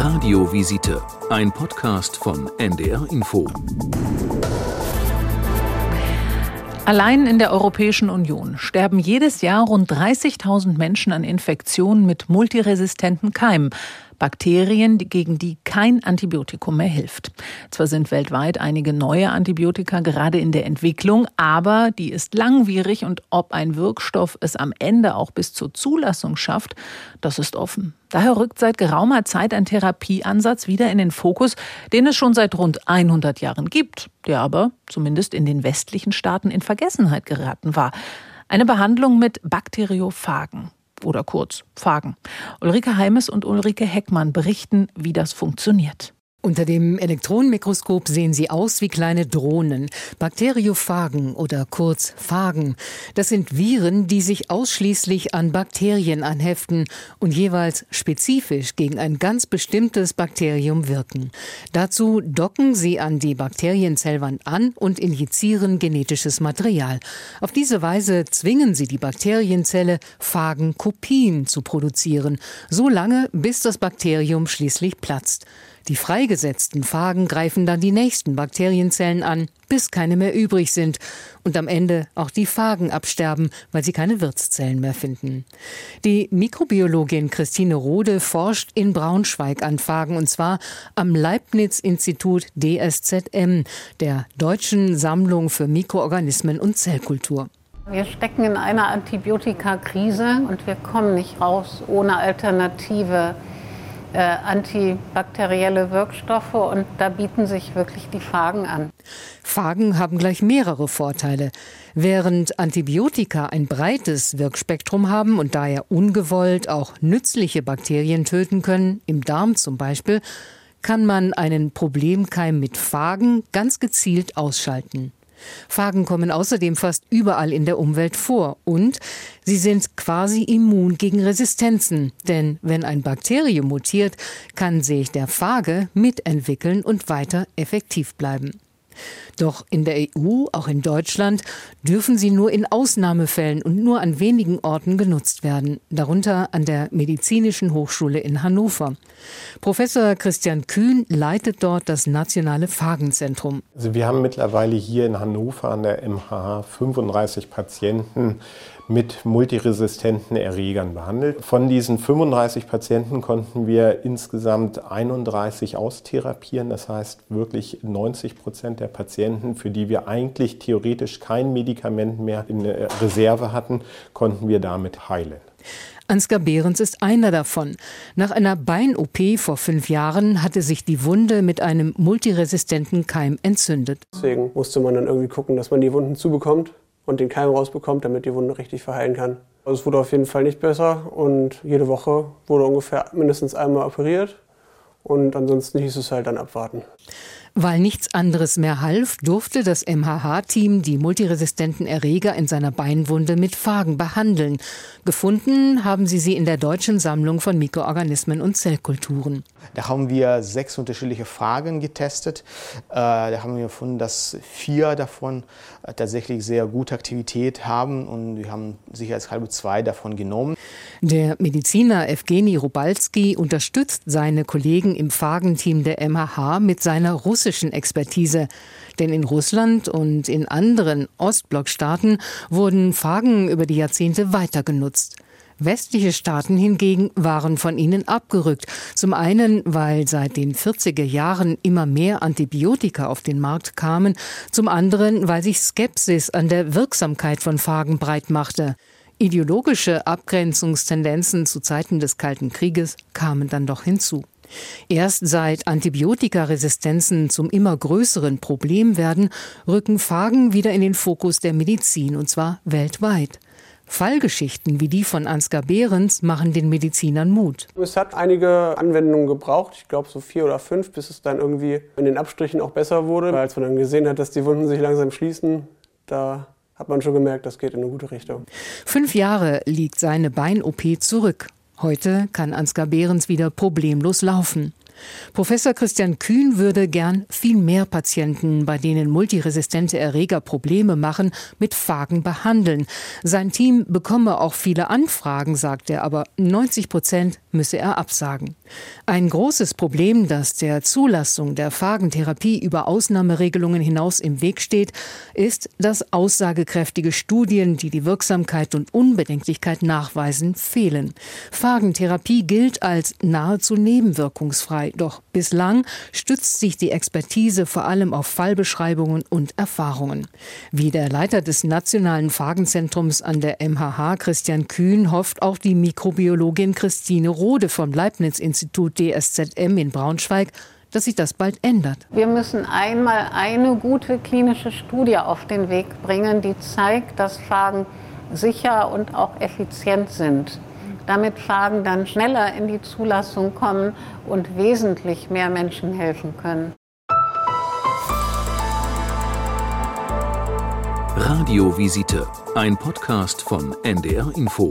Radiovisite, ein Podcast von NDR Info. Allein in der Europäischen Union sterben jedes Jahr rund 30.000 Menschen an Infektionen mit multiresistenten Keimen. Bakterien, gegen die kein Antibiotikum mehr hilft. Zwar sind weltweit einige neue Antibiotika gerade in der Entwicklung, aber die ist langwierig und ob ein Wirkstoff es am Ende auch bis zur Zulassung schafft, das ist offen. Daher rückt seit geraumer Zeit ein Therapieansatz wieder in den Fokus, den es schon seit rund 100 Jahren gibt, der aber zumindest in den westlichen Staaten in Vergessenheit geraten war. Eine Behandlung mit Bakteriophagen oder kurz Phagen. Ulrike Heimes und Ulrike Heckmann berichten, wie das funktioniert. Unter dem Elektronenmikroskop sehen sie aus wie kleine Drohnen, Bakteriophagen oder kurz Phagen. Das sind Viren, die sich ausschließlich an Bakterien anheften und jeweils spezifisch gegen ein ganz bestimmtes Bakterium wirken. Dazu docken sie an die Bakterienzellwand an und injizieren genetisches Material. Auf diese Weise zwingen sie die Bakterienzelle, Phagenkopien zu produzieren, so lange, bis das Bakterium schließlich platzt. Die freigesetzten Phagen greifen dann die nächsten Bakterienzellen an, bis keine mehr übrig sind und am Ende auch die Phagen absterben, weil sie keine Wirtszellen mehr finden. Die Mikrobiologin Christine Rode forscht in Braunschweig an Phagen und zwar am Leibniz-Institut DSZM, der Deutschen Sammlung für Mikroorganismen und Zellkultur. Wir stecken in einer Antibiotikakrise und wir kommen nicht raus ohne alternative äh, antibakterielle Wirkstoffe und da bieten sich wirklich die Phagen an. Phagen haben gleich mehrere Vorteile. Während Antibiotika ein breites Wirkspektrum haben und daher ungewollt auch nützliche Bakterien töten können, im Darm zum Beispiel, kann man einen Problemkeim mit Phagen ganz gezielt ausschalten. Phagen kommen außerdem fast überall in der Umwelt vor und sie sind quasi immun gegen Resistenzen, denn wenn ein Bakterium mutiert, kann sich der Phage mitentwickeln und weiter effektiv bleiben. Doch in der EU, auch in Deutschland, dürfen sie nur in Ausnahmefällen und nur an wenigen Orten genutzt werden, darunter an der Medizinischen Hochschule in Hannover. Professor Christian Kühn leitet dort das Nationale Phagenzentrum. Also wir haben mittlerweile hier in Hannover an der MHH 35 Patienten mit multiresistenten Erregern behandelt. Von diesen 35 Patienten konnten wir insgesamt 31 austherapieren. Das heißt wirklich 90 Prozent der Patienten, für die wir eigentlich theoretisch kein Medikament mehr in Reserve hatten, konnten wir damit heilen. Ansgar Behrens ist einer davon. Nach einer Bein-OP vor fünf Jahren hatte sich die Wunde mit einem multiresistenten Keim entzündet. Deswegen musste man dann irgendwie gucken, dass man die Wunden zubekommt und den Keim rausbekommt, damit die Wunde richtig verheilen kann. Also es wurde auf jeden Fall nicht besser und jede Woche wurde ungefähr mindestens einmal operiert und ansonsten hieß es halt dann abwarten. Weil nichts anderes mehr half, durfte das MHH-Team die multiresistenten Erreger in seiner Beinwunde mit Phagen behandeln. Gefunden haben sie sie in der Deutschen Sammlung von Mikroorganismen und Zellkulturen. Da haben wir sechs unterschiedliche Phagen getestet. Äh, da haben wir gefunden, dass vier davon äh, tatsächlich sehr gute Aktivität haben und wir haben sicherheitshalber zwei davon genommen. Der Mediziner Evgeny Rubalski unterstützt seine Kollegen im Phagenteam der MHH mit seiner russischen Expertise. Denn in Russland und in anderen Ostblockstaaten wurden Phagen über die Jahrzehnte weiter genutzt. Westliche Staaten hingegen waren von ihnen abgerückt. Zum einen, weil seit den 40er Jahren immer mehr Antibiotika auf den Markt kamen, zum anderen, weil sich Skepsis an der Wirksamkeit von Phagen breit machte. Ideologische Abgrenzungstendenzen zu Zeiten des Kalten Krieges kamen dann doch hinzu. Erst seit Antibiotikaresistenzen zum immer größeren Problem werden, rücken Phagen wieder in den Fokus der Medizin, und zwar weltweit. Fallgeschichten wie die von Ansgar Behrens machen den Medizinern Mut. Es hat einige Anwendungen gebraucht, ich glaube so vier oder fünf, bis es dann irgendwie in den Abstrichen auch besser wurde. Als man dann gesehen hat, dass die Wunden sich langsam schließen, da hat man schon gemerkt, das geht in eine gute Richtung. Fünf Jahre liegt seine Bein-OP zurück. Heute kann Ansgar Behrens wieder problemlos laufen. Professor Christian Kühn würde gern viel mehr Patienten, bei denen multiresistente Erreger Probleme machen, mit Phagen behandeln. Sein Team bekomme auch viele Anfragen, sagt er, aber 90 Prozent müsse er absagen. Ein großes Problem, das der Zulassung der Phagentherapie über Ausnahmeregelungen hinaus im Weg steht, ist, dass aussagekräftige Studien, die die Wirksamkeit und Unbedenklichkeit nachweisen, fehlen. Phagentherapie gilt als nahezu nebenwirkungsfrei, doch bislang stützt sich die Expertise vor allem auf Fallbeschreibungen und Erfahrungen. Wie der Leiter des Nationalen Phagenzentrums an der MHH, Christian Kühn, hofft auch die Mikrobiologin Christine Rode vom Leibniz-Institut DSZM in Braunschweig, dass sich das bald ändert. Wir müssen einmal eine gute klinische Studie auf den Weg bringen, die zeigt, dass Phagen sicher und auch effizient sind. Damit Phagen dann schneller in die Zulassung kommen und wesentlich mehr Menschen helfen können. Radiovisite, ein Podcast von NDR Info.